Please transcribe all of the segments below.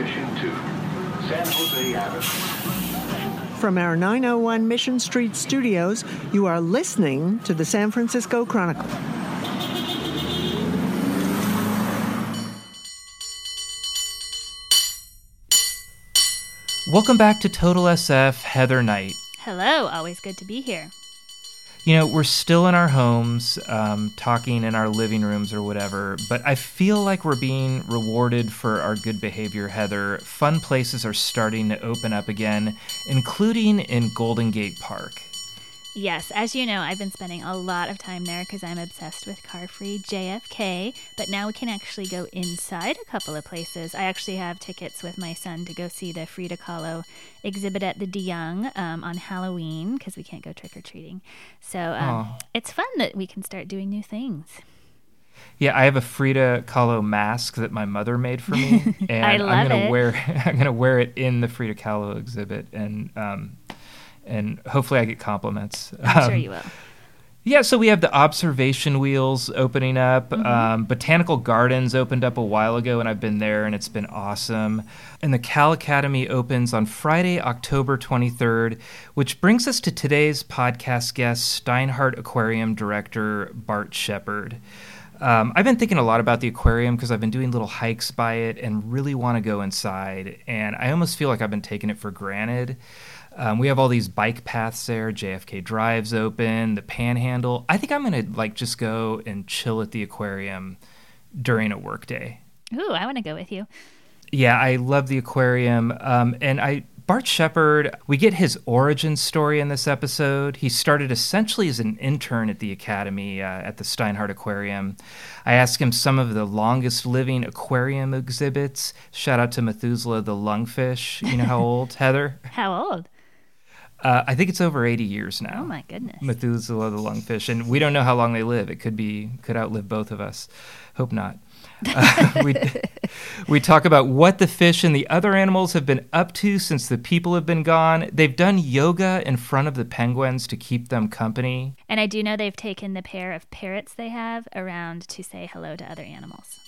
Mission 2, San Jose Avenue. From our 901 Mission Street studios, you are listening to the San Francisco Chronicle. Welcome back to Total SF, Heather Knight. Hello, always good to be here. You know, we're still in our homes, um, talking in our living rooms or whatever, but I feel like we're being rewarded for our good behavior, Heather. Fun places are starting to open up again, including in Golden Gate Park. Yes, as you know, I've been spending a lot of time there because I'm obsessed with car free JFK, but now we can actually go inside a couple of places. I actually have tickets with my son to go see the Frida Kahlo exhibit at the De Young um, on Halloween because we can't go trick or treating. So um, it's fun that we can start doing new things. Yeah, I have a Frida Kahlo mask that my mother made for me, and I love am gonna it. wear I'm gonna wear it in the Frida Kahlo exhibit, and um, and hopefully I get compliments. I'm sure Um, you will. Yeah, so we have the observation wheels opening up. Mm-hmm. Um, Botanical Gardens opened up a while ago, and I've been there, and it's been awesome. And the Cal Academy opens on Friday, October 23rd, which brings us to today's podcast guest, Steinhardt Aquarium Director Bart Shepard. Um, I've been thinking a lot about the aquarium because I've been doing little hikes by it and really want to go inside. And I almost feel like I've been taking it for granted. Um, we have all these bike paths there. JFK Drive's open, the Panhandle. I think I'm gonna like just go and chill at the aquarium during a workday. Ooh, I want to go with you. Yeah, I love the aquarium. Um, and I Bart Shepard, we get his origin story in this episode. He started essentially as an intern at the academy uh, at the Steinhardt Aquarium. I asked him some of the longest living aquarium exhibits. Shout out to Methuselah the lungfish. You know how old, Heather? How old? Uh, I think it's over 80 years now. Oh my goodness. Methuselah the lungfish, and we don't know how long they live. It could be could outlive both of us. Hope not. Uh, we we talk about what the fish and the other animals have been up to since the people have been gone. They've done yoga in front of the penguins to keep them company. And I do know they've taken the pair of parrots they have around to say hello to other animals.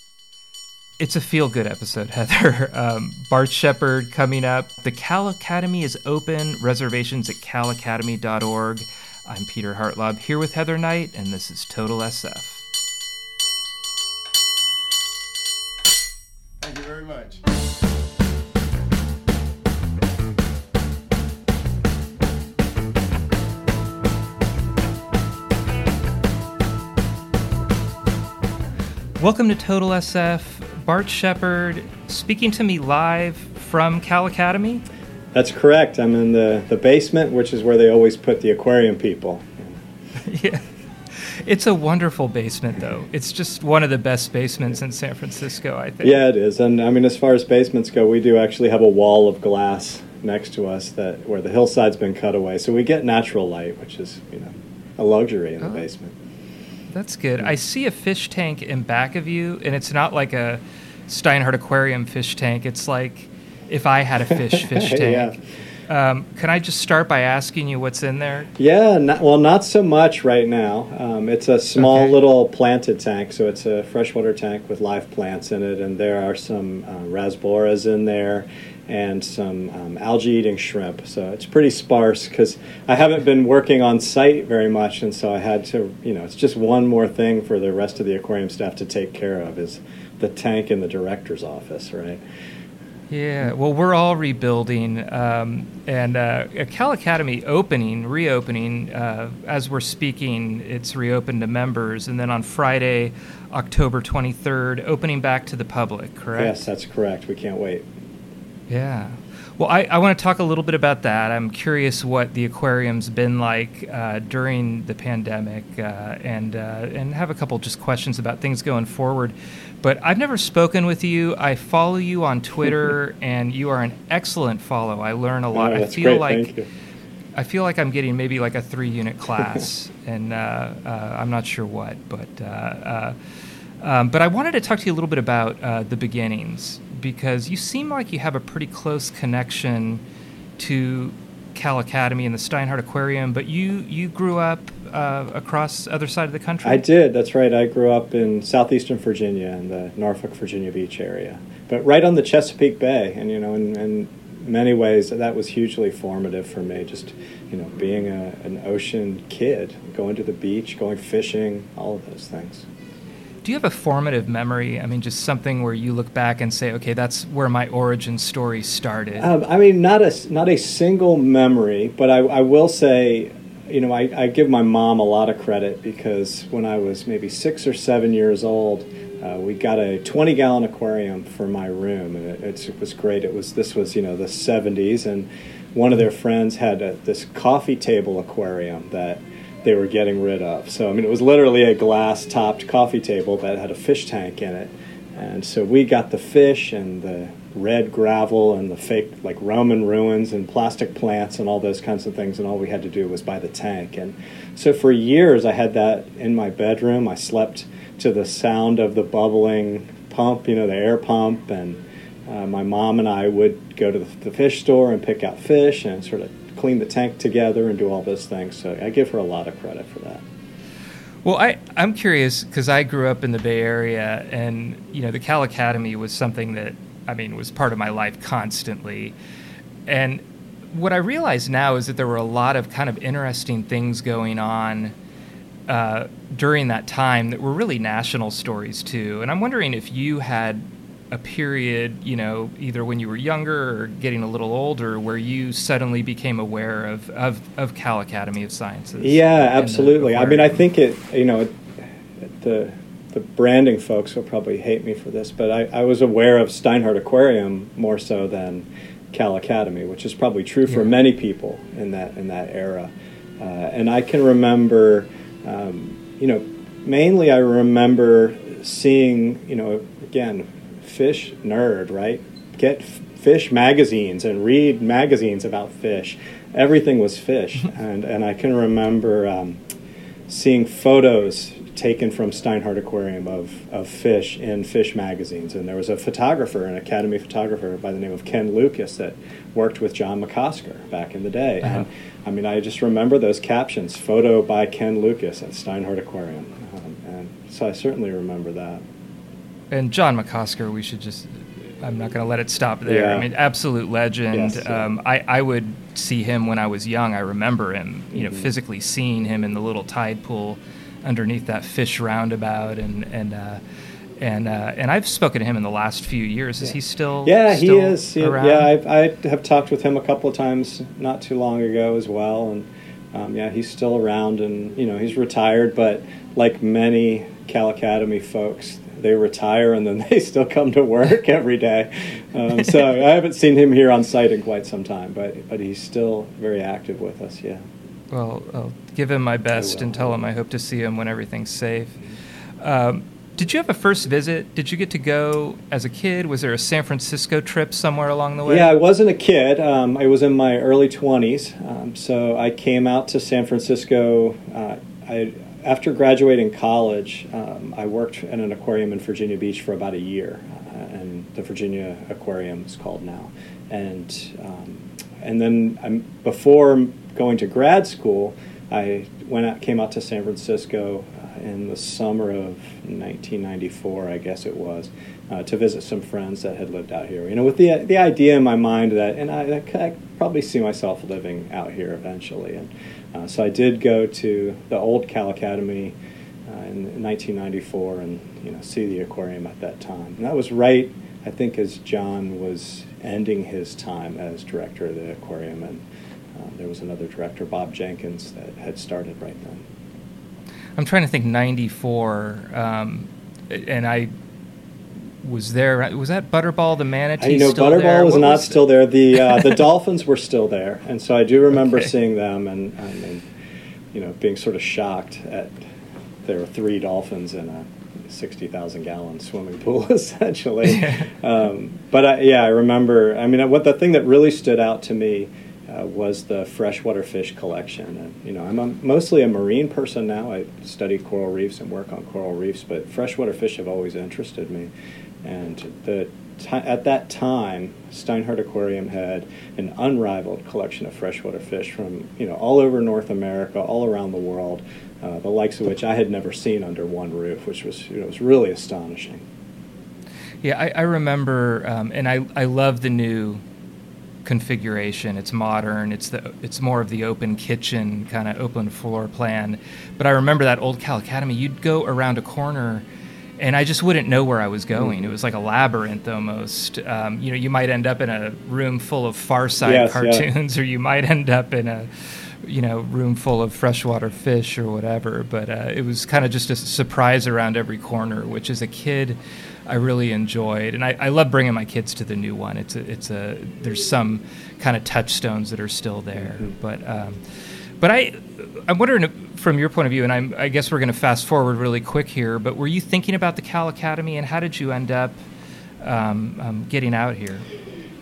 It's a feel good episode, Heather. Um, Bart Shepard coming up. The Cal Academy is open. Reservations at calacademy.org. I'm Peter Hartlaub here with Heather Knight, and this is Total SF. Thank you very much. Welcome to Total SF. Bart Shepard speaking to me live from Cal Academy. That's correct. I'm in the, the basement, which is where they always put the aquarium people. yeah. It's a wonderful basement, though. It's just one of the best basements in San Francisco, I think. Yeah, it is. And I mean, as far as basements go, we do actually have a wall of glass next to us that where the hillside's been cut away, so we get natural light, which is you know a luxury in the Oh. basement. That's good. I see a fish tank in back of you, and it's not like a Steinhardt Aquarium fish tank. It's like if I had a fish fish tank. um, can I just start by asking you what's in there? Yeah, not, well, not so much right now. Um, it's a small Okay. little planted tank, so it's a freshwater tank with live plants in it, and there are some uh, rasboras in there and some um, algae-eating shrimp. So it's pretty sparse because I haven't been working on site very much, and so I had to, you know, it's just one more thing for the rest of the aquarium staff to take care of is the tank in the director's office, right? Yeah, well, we're all rebuilding, um, and uh, Cal Academy opening, reopening. Uh, as we're speaking, it's reopened to members, and then on Friday, October 23rd, opening back to the public. Correct? Yes, that's correct. We can't wait. Yeah. Well, I, I want to talk a little bit about that. I'm curious what the aquarium's been like uh, during the pandemic, uh, and uh, and have a couple just questions about things going forward. But I've never spoken with you. I follow you on Twitter, and you are an excellent follow. I learn a lot. Oh, I feel great. like I feel like I'm getting maybe like a three unit class, and uh, uh, I'm not sure what, but uh, uh, um, but I wanted to talk to you a little bit about uh, the beginnings because you seem like you have a pretty close connection to Cal Academy and the Steinhardt Aquarium, but you you grew up uh, across other side of the country. I did. That's right. I grew up in southeastern Virginia in the Norfolk, Virginia Beach area. but right on the Chesapeake Bay, and you know, in, in many ways, that was hugely formative for me. Just you know, being a, an ocean kid, going to the beach, going fishing, all of those things. Do you have a formative memory? I mean, just something where you look back and say, okay, that's where my origin story started. Um, I mean, not a not a single memory, but I, I will say, you know, I, I, give my mom a lot of credit because when I was maybe six or seven years old, uh, we got a 20 gallon aquarium for my room, and it, it, was great. It was this was you know the 70s, and one of their friends had a, this coffee table aquarium that they were getting rid of. So, I mean, it was literally a glass topped coffee table that had a fish tank in it. And so we got the fish and the red gravel and the fake, like Roman ruins and plastic plants and all those kinds of things. And all we had to do was buy the tank. And so for years, I had that in my bedroom. I slept to the sound of the bubbling pump, you know, the air pump. And uh, my mom and I would go to the, the fish store and pick out fish and sort of clean the tank together and do all those things. So I give her a lot of credit for that. Well, I, I'm curious because I grew up in the Bay Area, and you know the Cal Academy was something that I mean was part of my life constantly. And what I realize now is that there were a lot of kind of interesting things going on uh, during that time that were really national stories too. And I'm wondering if you had a period, you know, either when you were younger or getting a little older, where you suddenly became aware of, of, of Cal Academy of Sciences? Yeah, absolutely. I mean, I think it, you know, it, the the branding folks will probably hate me for this, but I, I was aware of Steinhardt Aquarium more so than Cal Academy, which is probably true for yeah. many people in that in that era. Uh, and I can remember, um, you know, mainly I remember seeing, you know, again, fish nerd, right? Get fish magazines and read magazines about fish. Everything was fish, and and I can remember um, seeing photos taken from Steinhardt Aquarium of, of fish in fish magazines. And there was a photographer, an Academy photographer by the name of Ken Lucas that worked with John McCosker back in the day. Uh-huh. And I mean, I just remember those captions photo by Ken Lucas at Steinhardt Aquarium. Um, and so I certainly remember that and John McCosker, we should just. I'm not going to let it stop there. Yeah. I mean, absolute legend. Yes, yeah. um, I, I would see him when I was young. I remember him, you mm-hmm. know, physically seeing him in the little tide pool underneath that fish roundabout, and and uh, and uh, and I've spoken to him in the last few years. Is yeah. he still? Yeah, still he is. Around? Yeah, I've, I have talked with him a couple of times not too long ago as well, and um, yeah, he's still around, and you know, he's retired, but like many Cal Academy folks, they retire and then they still come to work every day. Um, so I haven't seen him here on site in quite some time, but but he's still very active with us. Yeah. Well, I'll give him my best and tell him I hope to see him when everything's safe. Um, did you have a first visit? Did you get to go as a kid? Was there a San Francisco trip somewhere along the way? Yeah, I wasn't a kid. Um, I was in my early 20s. Um, so I came out to San Francisco. Uh, I after graduating college, um, I worked in an aquarium in Virginia Beach for about a year, uh, and the Virginia Aquarium is called now. And um, and then I'm, before going to grad school, I went out, came out to San Francisco uh, in the summer of 1994, I guess it was, uh, to visit some friends that had lived out here. You know, with the the idea in my mind that, and I, I probably see myself living out here eventually, and. Uh, so I did go to the old Cal Academy uh, in 1994 and you know see the aquarium at that time. And that was right, I think, as John was ending his time as director of the aquarium, and uh, there was another director, Bob Jenkins, that had started right then. I'm trying to think 94, um, and I was there. Was that Butterball the manatee? You know, still Butterball there? was what not was still there. The uh, the dolphins were still there, and so I do remember okay. seeing them and, and, and, you know being sort of shocked at there were three dolphins in a sixty thousand gallon swimming pool essentially. um, but I, yeah, I remember. I mean, what the thing that really stood out to me. Uh, was the freshwater fish collection. And, you know, I'm a, mostly a marine person now. I study coral reefs and work on coral reefs, but freshwater fish have always interested me. And the at that time, Steinhardt Aquarium had an unrivaled collection of freshwater fish from you know all over North America, all around the world, uh, the likes of which I had never seen under one roof, which was you know, was really astonishing. Yeah, I, I remember, um, and I, I love the new configuration. It's modern. It's the it's more of the open kitchen kind of open floor plan. But I remember that old Cal Academy. You'd go around a corner, and I just wouldn't know where I was going. It was like a labyrinth almost. Um, you know, you might end up in a room full of Far Side Yes, yeah. cartoons, or you might end up in a you know room full of freshwater fish or whatever. But uh, it was kind of just a surprise around every corner, which as a kid. I really enjoyed, and I, I love bringing my kids to the new one. It's a, it's a there's some kind of touchstones that are still there, but um, but I I'm wondering from your point of view, and I'm, I guess we're going to fast forward really quick here. But were you thinking about the Cal Academy, and how did you end up um, um, getting out here?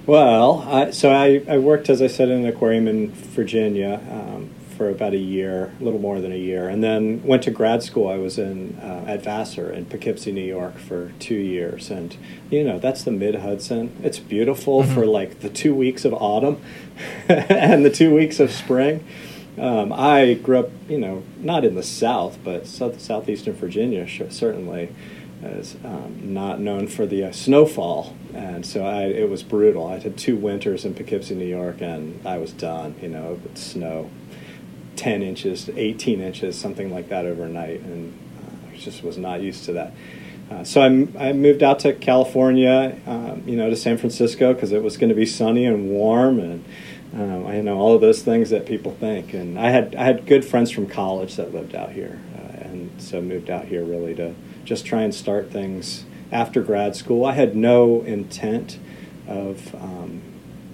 Well, I, so I, I worked, as I said, in an aquarium in Virginia um, for about a year, a little more than a year, and then went to grad school. I was in uh, at Vassar in Poughkeepsie, New York, for two years, and you know that's the Mid Hudson. It's beautiful for like the two weeks of autumn and the two weeks of spring. Um, I grew up, you know, not in the South, but south, southeastern Virginia, certainly is um, not known for the uh, snowfall, and so I, it was brutal. I had two winters in Poughkeepsie, New York, and I was done. You know, with snow, ten inches, eighteen inches, something like that overnight, and uh, I just was not used to that. Uh, so I, I moved out to California, um, you know, to San Francisco because it was going to be sunny and warm, and um, I know all of those things that people think. And I had I had good friends from college that lived out here, uh, and so moved out here really to just try and start things after grad school. I had no intent of, um,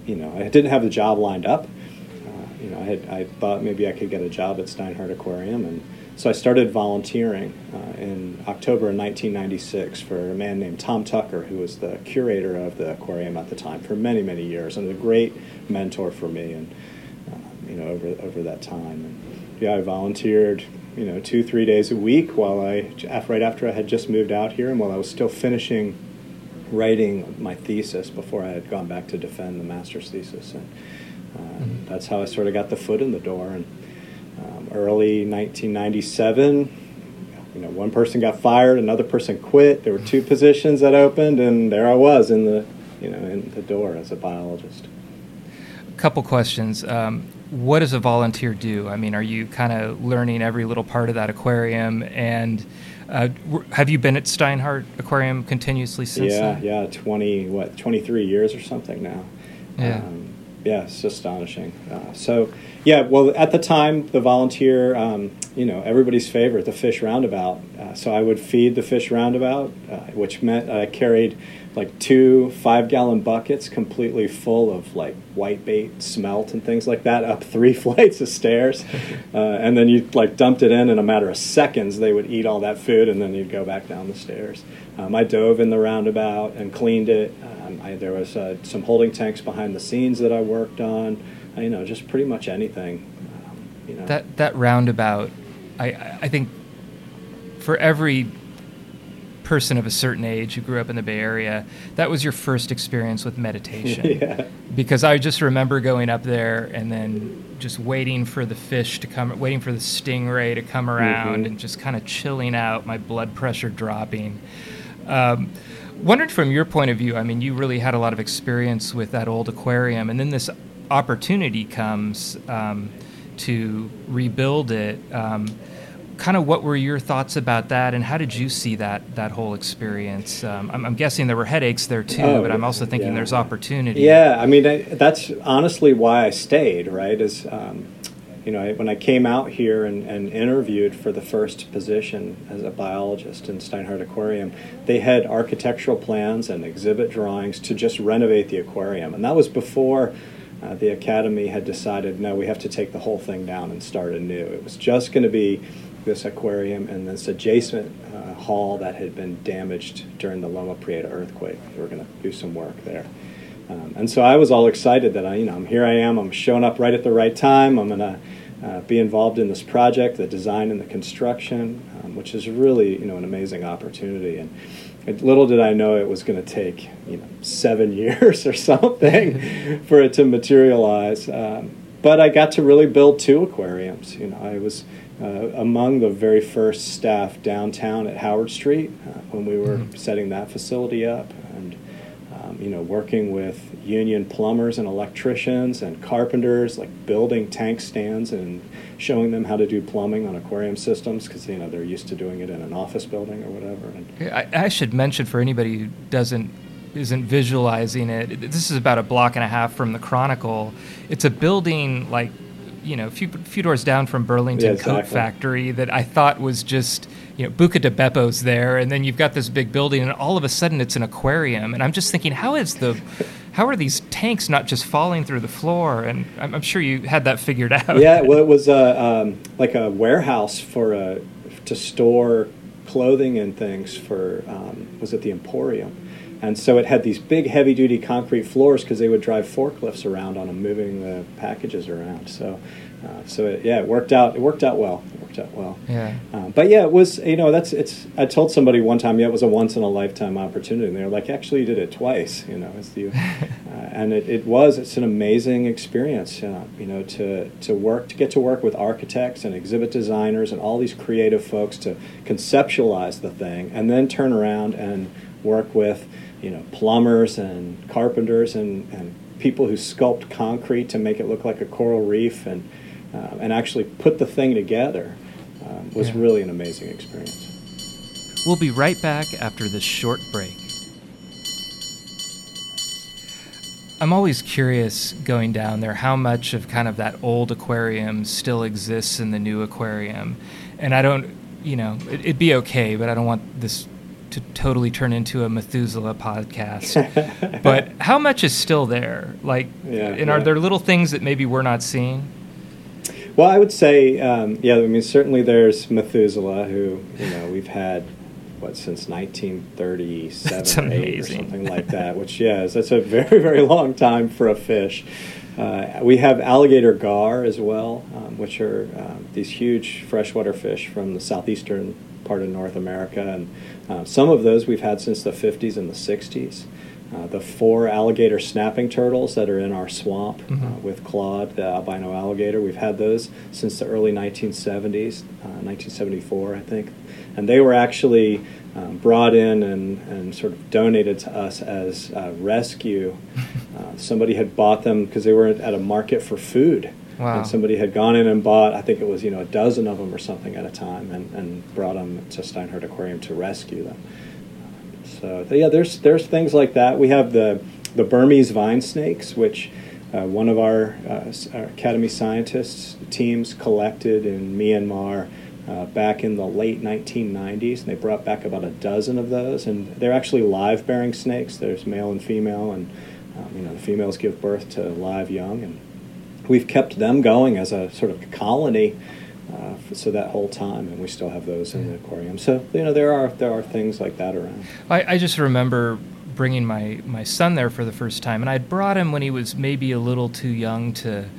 you know, I didn't have the job lined up. Uh, you know, I had I thought maybe I could get a job at Steinhardt Aquarium, and so I started volunteering uh, in October of 1996 for a man named Tom Tucker, who was the curator of the aquarium at the time for many many years, and a great mentor for me, and uh, you know over over that time. And yeah, I volunteered, you know, two three days a week while I right after I had just moved out here, and while I was still finishing writing my thesis before I had gone back to defend the master's thesis, and uh, that's how I sort of got the foot in the door. And um, early 1997. You know, one person got fired, another person quit. There were two positions that opened, and there I was in the, you know, in the door as a biologist. A couple questions. Um, what does a volunteer do? I mean, are you kind of learning every little part of that aquarium? And uh, have you been at Steinhardt Aquarium continuously since yeah, then? yeah, 20, what, 23 years or something now. Yeah. Um, yeah, it's astonishing. Uh, so, yeah, well, at the time, the volunteer, um, you know, everybody's favorite, the fish roundabout. Uh, so I would feed the fish roundabout, uh, which meant I carried like two five gallon buckets completely full of like white bait, smelt, and things like that up three flights of stairs. Uh, and then you like dumped it in in a matter of seconds. They would eat all that food, and then you'd go back down the stairs. Um, I dove in the roundabout and cleaned it. Um, I, there was uh, some holding tanks behind the scenes that I worked on. Uh, you know, just pretty much anything. Um, you know. That that roundabout, I I I think for every person of a certain age who grew up in the Bay Area, that was your first experience with meditation. yeah. because I just remember going up there and then just waiting for the fish to come, waiting for the stingray to come around, Mhm. and just kind of chilling out, my blood pressure dropping. Um, wondered from your point of view, I mean, you really had a lot of experience with that old aquarium, and then this opportunity comes um, to rebuild it. Um, kind of what were your thoughts about that, and how did you see that that whole experience? Um, I'm, I'm guessing there were headaches there too, Oh, but I'm also thinking yeah. there's opportunity. Yeah, I mean I, that's honestly why I stayed. Right, is um, you know I, when I came out here and, and interviewed for the first position as a biologist in Steinhardt Aquarium, they had architectural plans and exhibit drawings to just renovate the aquarium, and that was before. Uh, the academy had decided no, we have to take the whole thing down and start anew. It was just going to be this aquarium and this adjacent uh, hall that had been damaged during the Loma Prieta earthquake. We were going to do some work there. Um, and so I was all excited that I, you know, I'm here I am. I'm showing up right at the right time. I'm going to uh, be involved in this project, the design and the construction, um, which is really, you know, an amazing opportunity. And it, little did I know it was going to take, you know, seven years or something for it to materialize. Um, but I got to really build two aquariums. You know, I was uh, among the very first staff downtown at Howard Street uh, when we were Mhm. setting that facility up. and um, you know, working with union plumbers and electricians and carpenters, like building tank stands and showing them how to do plumbing on aquarium systems because you know they're used to doing it in an office building or whatever. And I, I should mention for anybody who doesn't isn't visualizing it. This is about a block and a half from the Chronicle. It's a building like you know, a few, few doors down from Burlington Yeah, exactly. Coat Factory that I thought was just, you know, Buca di Beppo's there, and then you've got this big building, and all of a sudden it's an aquarium, and I'm just thinking, how is the, how are these tanks not just falling through the floor? And I'm, I'm sure you had that figured out. yeah, well, it was uh, um, like a warehouse for uh, to store clothing and things for um, was it the Emporium, and so it had these big heavy duty concrete floors because they would drive forklifts around on them, moving the packages around. So, uh, so it, yeah, it worked out. It worked out well. It worked out well. Yeah. Um, but yeah, it was you know that's it's. I told somebody one time, yeah, it was a once in a lifetime opportunity, and they were like, actually, you did it twice, you know, it's you, uh, and it, it was. It's an amazing experience, uh, you know, to to work to get to work with architects and exhibit designers and all these creative folks to conceptualize the thing, and then turn around and work with you know plumbers and carpenters and and people who sculpt concrete to make it look like a coral reef and uh, and actually put the thing together um, was Yeah. really an amazing experience. We'll be right back after this short break. I'm always curious going down there how much of kind of that old aquarium still exists in the new aquarium. And I don't, you know, it, it'd be okay, but I don't want this to totally turn into a Methuselah podcast. but how much is still there? Like, Yeah, and are there little things that maybe we're not seeing? Well, I would say, um, yeah, I mean, certainly there's Methuselah, who, you know, we've had, what, since 1937 That's or 8 or something like that, which, yeah, is, that's a very, very long time for a fish. Uh, we have alligator gar as well, um, which are um, these huge freshwater fish from the southeastern part of North America. And uh, some of those we've had since the 50s and the 60s. Uh, the four alligator snapping turtles that are in our swamp uh, Mhm. with Claude, the albino alligator, we've had those since the early 1970s, uh, 1974, I think. And they were actually um, brought in and, and sort of donated to us as uh, rescue. Uh, somebody had bought them because they were at a market for food. Wow. And somebody had gone in and bought, I think it was, you know, a dozen of them or something at a time and, and brought them to Steinhardt Aquarium to rescue them. So yeah, there's there's things like that. We have the the Burmese vine snakes, which uh, one of our, uh, our academy scientists teams collected in Myanmar uh, back in the late 1990s, and they brought back about a dozen of those. And they're actually live bearing snakes. There's male and female, and um, you know the females give birth to live young, and we've kept them going as a sort of colony. Uh, so that whole time, and we still have those in the aquarium. So you know there are there are things like that around. I, I just remember bringing my, my son there for the first time, and I'd brought him when he was maybe a little too young to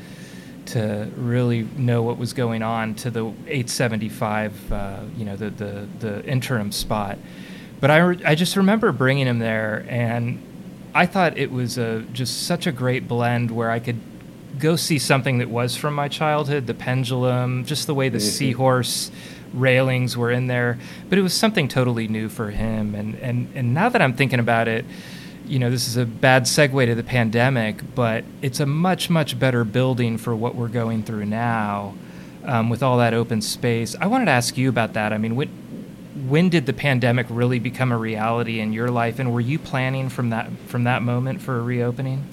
to really know what was going on to the 875, uh, you know, the, the the interim spot. But I, re- I just remember bringing him there, and I thought it was a, just such a great blend where I could go see something that was from my childhood, the pendulum, just the way the Mhm. seahorse railings were in there. But it was something totally new for him. And, and, and now that I'm thinking about it, you know, this is a bad segue to the pandemic, but it's a much, much better building for what we're going through now um, with all that open space. I wanted to ask you about that. I mean, when, when did the pandemic really become a reality in your life, and were you planning from that from that moment for a reopening?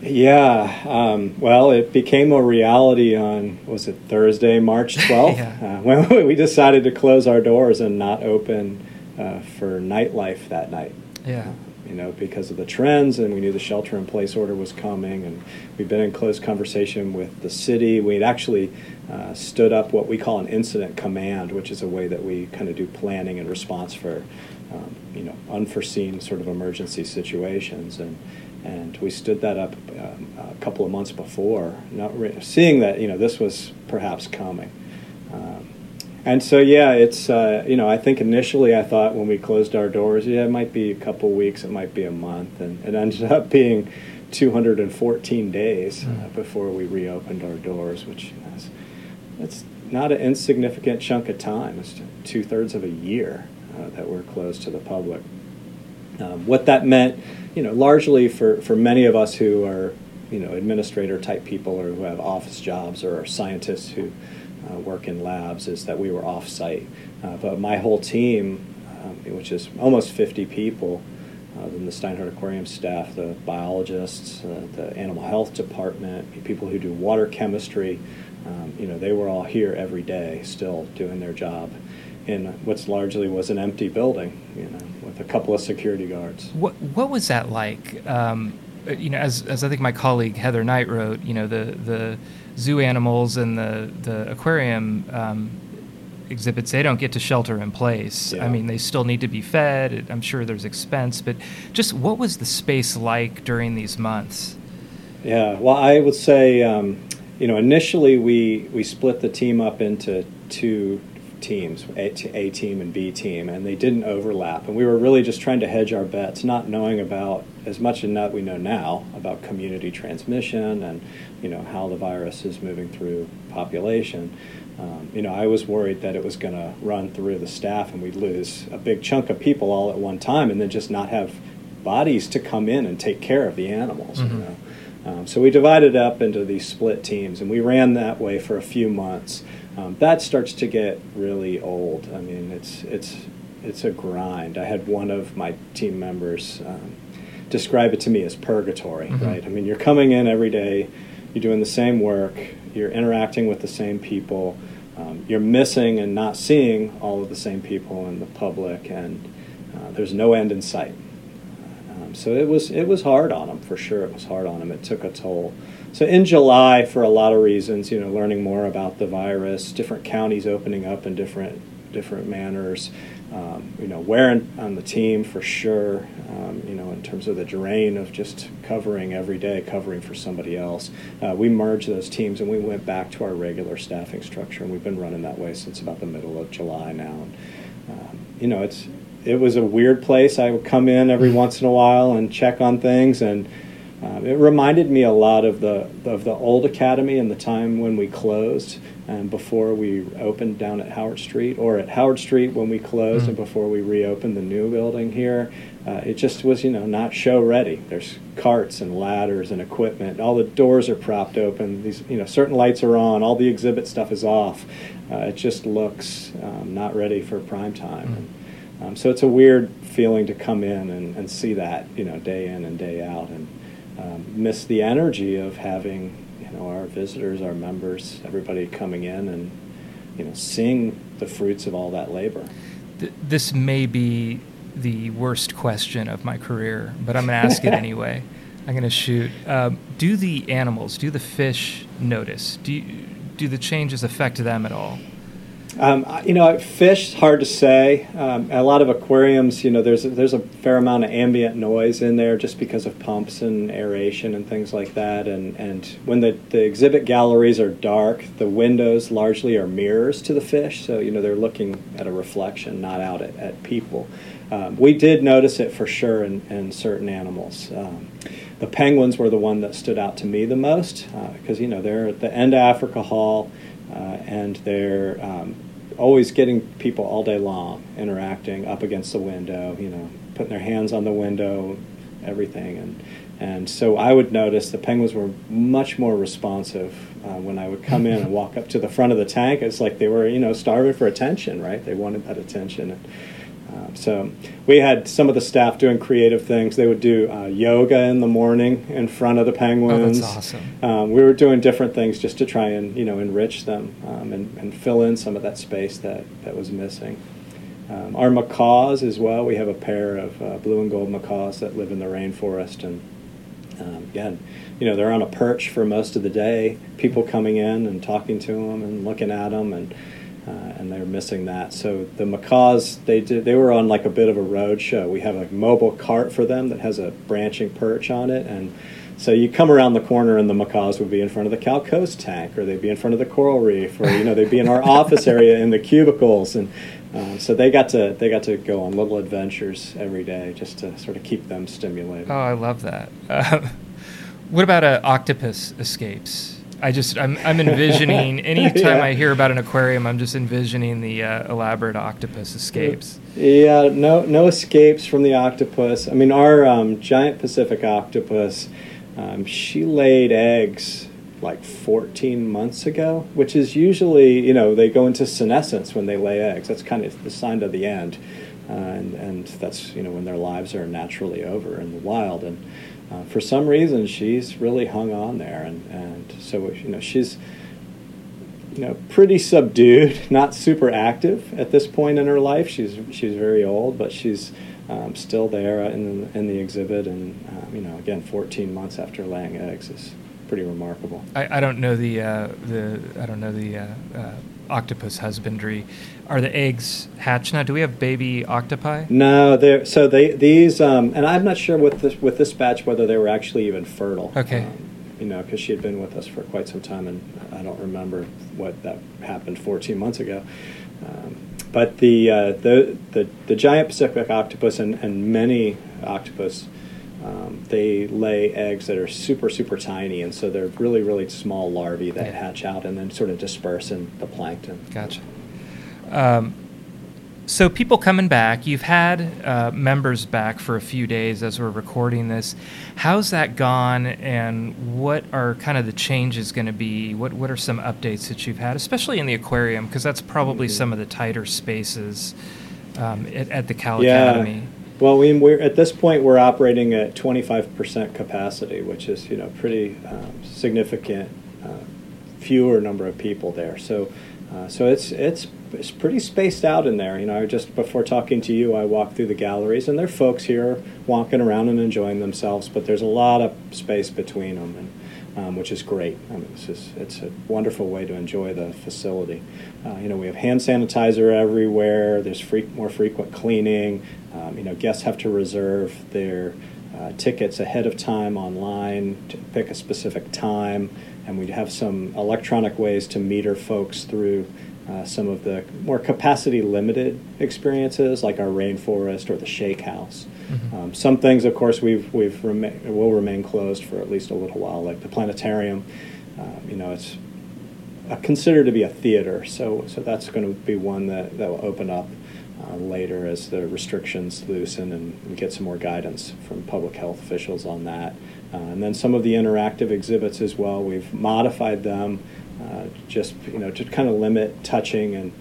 Yeah, um, well, it became a reality on was it Thursday, March twelfth, Yeah. uh, when we decided to close our doors and not open uh, for nightlife that night. Yeah. You know, because of the trends, and we knew the shelter-in-place order was coming, and we've been in close conversation with the city. We'd actually uh, stood up what we call an incident command, which is a way that we kind of do planning and response for, um, you know, unforeseen sort of emergency situations, and and we stood that up um, a couple of months before, not re- seeing that you know this was perhaps coming. Um, and so, yeah, it's uh, you know, I think initially I thought when we closed our doors, yeah, it might be a couple weeks, it might be a month, and it ended up being 214 days uh, Mm. before we reopened our doors, which is that's not an insignificant chunk of time. It's two thirds of a year uh, that we're closed to the public. Um, what that meant, you know, largely for, for many of us who are, you know, administrator type people or who have office jobs or are scientists who uh, work in labs, is that we were off site. Uh, but my whole team, um, which is almost 50 people, uh, than the Steinhardt Aquarium staff, the biologists, uh, the animal health department, people who do water chemistry. Um, you know, they were all here every day, still doing their job in what's largely was an empty building. You know, with a couple of security guards. What What was that like? Um, you know, as as I think my colleague Heather Knight wrote, you know, the the zoo animals and the the aquarium. Um, exhibits they don't get to shelter in place Yeah. i mean they still need to be fed i'm sure there's expense but just what was the space like during these months Yeah, well, I would say, um, you know, initially we we split the team up into two teams, A, A team and B team, and they didn't overlap. And we were really just trying to hedge our bets, not knowing about as much as that we know now about community transmission and you know how the virus is moving through population. Um, you know, I was worried that it was going to run through the staff and we'd lose a big chunk of people all at one time, and then just not have bodies to come in and take care of the animals. You Mhm. know. Um, so we divided up into these split teams, and we ran that way for a few months. Um, that starts to get really old. I mean, it's it's it's a grind. I had one of my team members um, describe it to me as purgatory. Mhm. Right? I mean, you're coming in every day, you're doing the same work, you're interacting with the same people, um, you're missing and not seeing all of the same people in the public, and uh, there's no end in sight. Um, so it was it was hard on them for sure. It was hard on them. It took a toll. So in July, for a lot of reasons, you know, learning more about the virus, different counties opening up in different different manners. Um, you know, wearing on the team for sure. Um, you know, in terms of the drain of just covering every day, covering for somebody else. Uh, we merged those teams and we went back to our regular staffing structure, and we've been running that way since about the middle of July now. And, um, you know, it's it was a weird place. I would come in every once in a while and check on things, and um, it reminded me a lot of the of the old academy and the time when we closed and before we opened down at Howard Street, or at Howard Street when we closed Mhm. and before we reopened the new building here. Uh, it just was, you know, not show ready. There's carts and ladders and equipment. All the doors are propped open. These, you know, certain lights are on. All the exhibit stuff is off. Uh, it just looks um, not ready for prime time. Mm. Um, so it's a weird feeling to come in and, and see that, you know, day in and day out, and um, miss the energy of having, you know, our visitors, our members, everybody coming in and, you know, seeing the fruits of all that labor. Th- this may be the worst question of my career, but I'm going to ask it anyway. I'm going to shoot. Um, do the animals, do the fish notice? Do you, do the changes affect them at all? Um, you know, fish hard to say. Um, a lot of aquariums, you know, there's a, there's a fair amount of ambient noise in there just because of pumps and aeration and things like that. And and when the, the exhibit galleries are dark, the windows largely are mirrors to the fish, so you know they're looking at a reflection, not out at, at people. Um, we did notice it for sure in, in certain animals. Um, the penguins were the one that stood out to me the most because you know they're at the end of Africa Hall uh, and they're um, always getting people all day long interacting up against the window, you know, putting their hands on the window, everything, and and so I would notice the penguins were much more responsive uh, when I would come in and walk up to the front of the tank. It's like they were, you know, starving for attention, right? They wanted that attention. And, um, so we had some of the staff doing creative things. They would do uh, yoga in the morning in front of the penguins. Oh, awesome. Um, we were doing different things just to try and you know enrich them um, and, and fill in some of that space that, that was missing. Um, our macaws as well. We have a pair of uh, blue and gold macaws that live in the rainforest, and um, again, you know, they're on a perch for most of the day. People coming in and talking to them and looking at them, and uh, and they're missing that. So the macaws, they did, they were on like a bit of a road show. We have a mobile cart for them that has a branching perch on it, and so you come around the corner and the macaws would be in front of the Cal Coast tank, or they'd be in front of the coral reef, or you know they'd be in our office area in the cubicles, and uh, so they got to they got to go on little adventures every day just to sort of keep them stimulated. Oh, I love that. Uh, what about uh, octopus escapes? I just I'm I'm envisioning anytime Yeah. I hear about an aquarium, I'm just envisioning the uh, elaborate octopus escapes. Yeah, no, no escapes from the octopus. I mean, our um, giant Pacific octopus, um, she laid eggs like 14 months ago, which is usually, you know, they go into senescence when they lay eggs. That's kind of the sign of the end, uh, and and that's you know when their lives are naturally over in the wild. And uh, for some reason, she's really hung on there, and and so you know she's you know, pretty subdued, not super active at this point in her life. She's she's very old, but she's um, still there in the, in the exhibit, and um, you know, again, 14 months after laying eggs is pretty remarkable. I, I don't know the uh, the I don't know the uh, uh, octopus husbandry. Are the eggs hatched now? Do we have baby octopi? No, they're, so they these, um, and I'm not sure with this with this batch whether they were actually even fertile. Okay. Um, you know, because she had been with us for quite some time, and I don't remember what that happened 14 months ago. Um, but the, uh, the the the giant Pacific octopus and, and many octopus, um, they lay eggs that are super super tiny, and so they're really really small larvae that Yeah. hatch out and then sort of disperse in the plankton. Gotcha. Um, so people coming back, you've had uh, members back for a few days as we're recording this. How's that gone, and what are kind of the changes going to be? What What are some updates that you've had, especially in the aquarium, because that's probably Mhm. some of the tighter spaces um, at, at the Cal Yeah. Academy. Well, we, we're at this point we're operating at 25% capacity, which is you know pretty um, significant, uh, fewer number of people there. So, uh, so it's it's it's pretty spaced out in there. You know, just before talking to you, I walked through the galleries, and there are folks here walking around and enjoying themselves, but there's a lot of space between them, and um, which is great. I mean, it's just, it's a wonderful way to enjoy the facility. Uh, you know, we have hand sanitizer everywhere. There's free, more frequent cleaning. Um, you know, guests have to reserve their uh, tickets ahead of time online to pick a specific time, and we have some electronic ways to meter folks through uh, some of the more capacity limited experiences, like our rainforest or the shake house. Mhm. Um, some things, of course, we've we've rema- will remain closed for at least a little while, like the planetarium. Um, you know, it's uh, considered to be a theater, so so that's going to be one that, that will open up uh, later as the restrictions loosen and we get some more guidance from public health officials on that. Uh, and then some of the interactive exhibits as well, we've modified them uh, just you know to kind of limit touching and.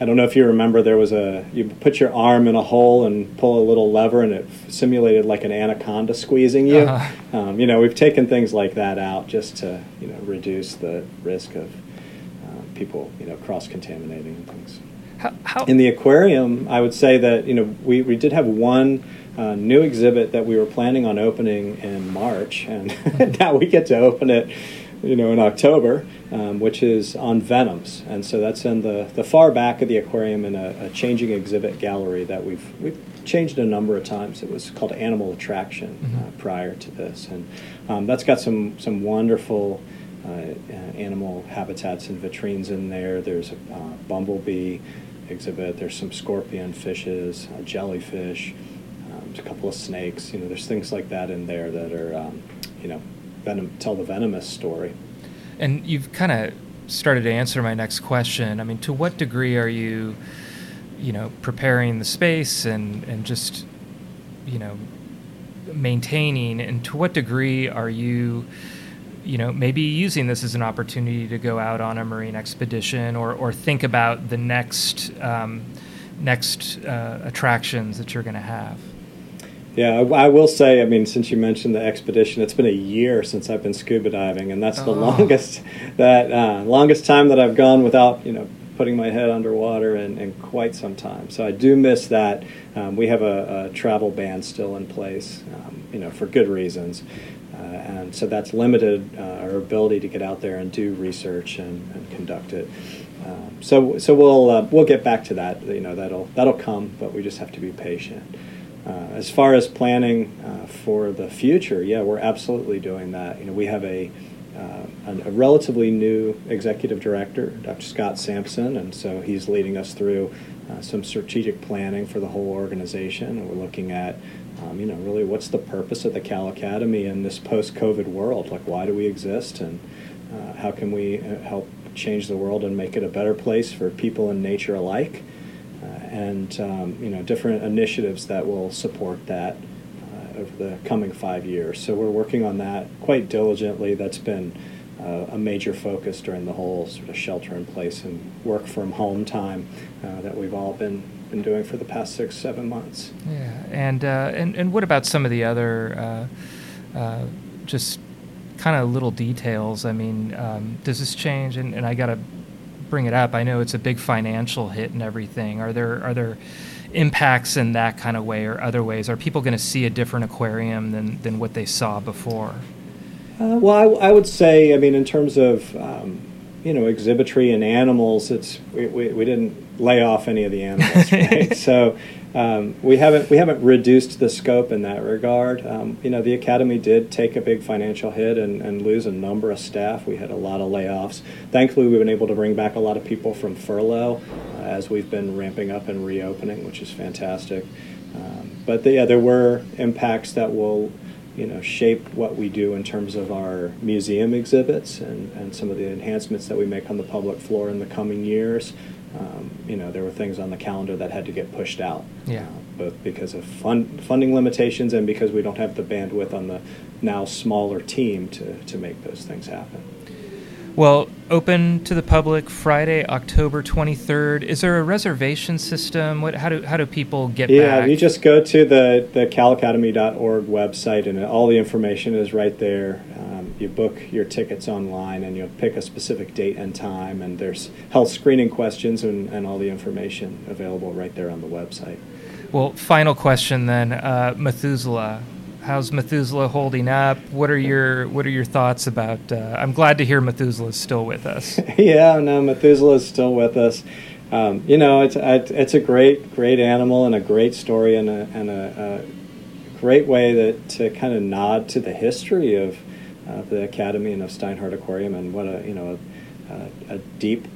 I don't know if you remember there was a you put your arm in a hole and pull a little lever and it simulated like an anaconda squeezing you. Uh-huh. Um, you know we've taken things like that out just to you know reduce the risk of uh, people you know cross contaminating and things. How, how, In the aquarium, I would say that you know we, we did have one uh, new exhibit that we were planning on opening in March, and now we get to open it, you know, in October, um, which is on venoms, and so that's in the, the far back of the aquarium in a, a changing exhibit gallery that we've we've changed a number of times. It was called Animal Attraction uh, Mhm. prior to this, and um, that's got some some wonderful. Uh, uh, animal habitats and vitrines in there. There's a uh, bumblebee exhibit. There's some scorpion fishes, uh, jellyfish, um, a couple of snakes. You know, there's things like that in there that are, um, you know, venom, tell the venomous story. And you've kind of started to answer my next question. I mean, to what degree are you, you know, preparing the space and and just, you know, maintaining, and to what degree are you, you know, maybe using this as an opportunity to go out on a marine expedition or or think about the next um, next uh, attractions that you're going to have. Yeah, I, I will say, I mean, since you mentioned the expedition, it's been a year since I've been scuba diving, and that's the Oh. longest that uh, longest time that I've gone without, you know, putting my head underwater in, in quite some time. So I do miss that. Um, we have a, a travel ban still in place, um, you know, for good reasons, uh, and so that's limited uh, our ability to get out there and do research and, and conduct it. Um, so so we'll uh, we'll get back to that. You know, that'll that'll come, but we just have to be patient. Uh, as far as planning uh, for the future, yeah, we're absolutely doing that. You know, we have a, uh, a, relatively new executive director, Dr. Scott Sampson, and so he's leading us through uh, some strategic planning for the whole organization. And we're looking at, um, you know, really what's the purpose of the Cal Academy in this post-COVID world? Like, why do we exist? And Uh, how can we uh, help change the world and make it a better place for people and nature alike? And um, you know, different initiatives that will support that uh, over the coming five years. So we're working on that quite diligently. That's been uh, a major focus during the whole sort of shelter in place and work from home time uh, that we've all been been doing for the past six seven months. Yeah, and uh, and and what about some of the other uh, uh, just kind of little details? I mean, um, does this change? And, and I got to bring it up. I know it's a big financial hit and everything. Are there are there impacts in that kind of way or other ways? Are people going to see a different aquarium than than what they saw before? Uh, well, I, I, would say, I mean, in terms of um, you know exhibitry and animals, it's we, we, we, didn't lay off any of the animals, right? so um, we haven't we haven't reduced the scope in that regard. Um, you know, the academy did take a big financial hit and, and lose a number of staff. We had a lot of layoffs. Thankfully, we've been able to bring back a lot of people from furlough uh, as we've been ramping up and reopening, which is fantastic. Um, but the, yeah, there were impacts that will you know, shape what we do in terms of our museum exhibits and, and some of the enhancements that we make on the public floor in the coming years. Um, you know, there were things on the calendar that had to get pushed out. Yeah. Uh, both because of fund, funding limitations and because we don't have the bandwidth on the now smaller team to, to make those things happen. Well, open to the public Friday, October 23rd. Is there a reservation system? What, how, do, how do people get yeah, back? you just go to the, the calacademy.org website and all the information is right there. Um, you book your tickets online and you'll pick a specific date and time, and there's health screening questions and, and all the information available right there on the website. Well, final question then. Uh, Methuselah, how's Methuselah holding up? What are your What are your thoughts about? Uh, I'm glad to hear Methuselah is still with us. yeah, no, Methuselah is still with us. Um, you know, it's it's a great great animal and a great story and a and a, a great way that to kind of nod to the history of uh, the Academy and of Steinhart Aquarium and what a you know a, a deep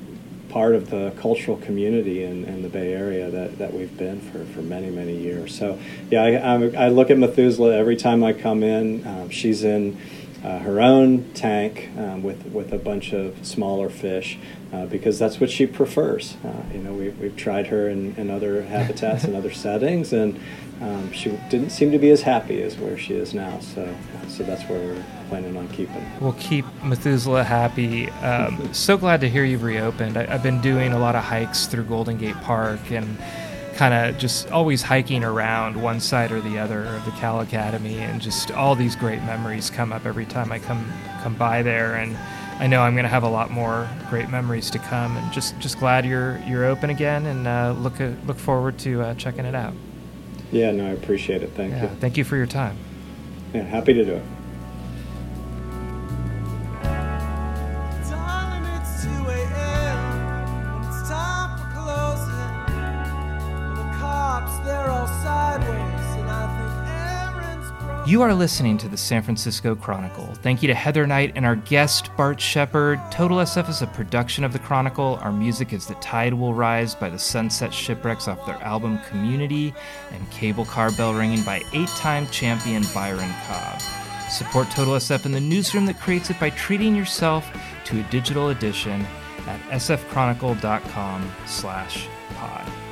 part of the cultural community in, in the Bay Area that, that we've been for, for many, many years. So, yeah, I, I, look at Methuselah every time I come in. Um, she's in uh, her own tank um, with, with a bunch of smaller fish uh, because that's what she prefers. Uh, you know, we, we've tried her in, in other habitats and other settings, and um, she didn't seem to be as happy as where she is now. So, so that's where we're planning on keeping. We'll keep Methuselah happy. Um, so glad to hear you've reopened. I, have been doing a lot of hikes through Golden Gate Park and kind of just always hiking around one side or the other of the Cal Academy, and just all these great memories come up every time I come come by there and. I know I'm going to have a lot more great memories to come, and just, just glad you're you're open again, and uh, look uh, look forward to uh, checking it out. Yeah, no, I appreciate it. Thank yeah, you. Thank you for your time. Yeah, happy to do it. You are listening to the San Francisco Chronicle. Thank you to Heather Knight and our guest, Bart Shepherd. Total SF is a production of the Chronicle. Our music is The Tide Will Rise by the Sunset Shipwrecks off their album Community, and Cable Car Bell Ringing by eight time champion Byron Cobb. Support Total SF in the newsroom that creates it by treating yourself to a digital edition at sfchronicle.com slash pod.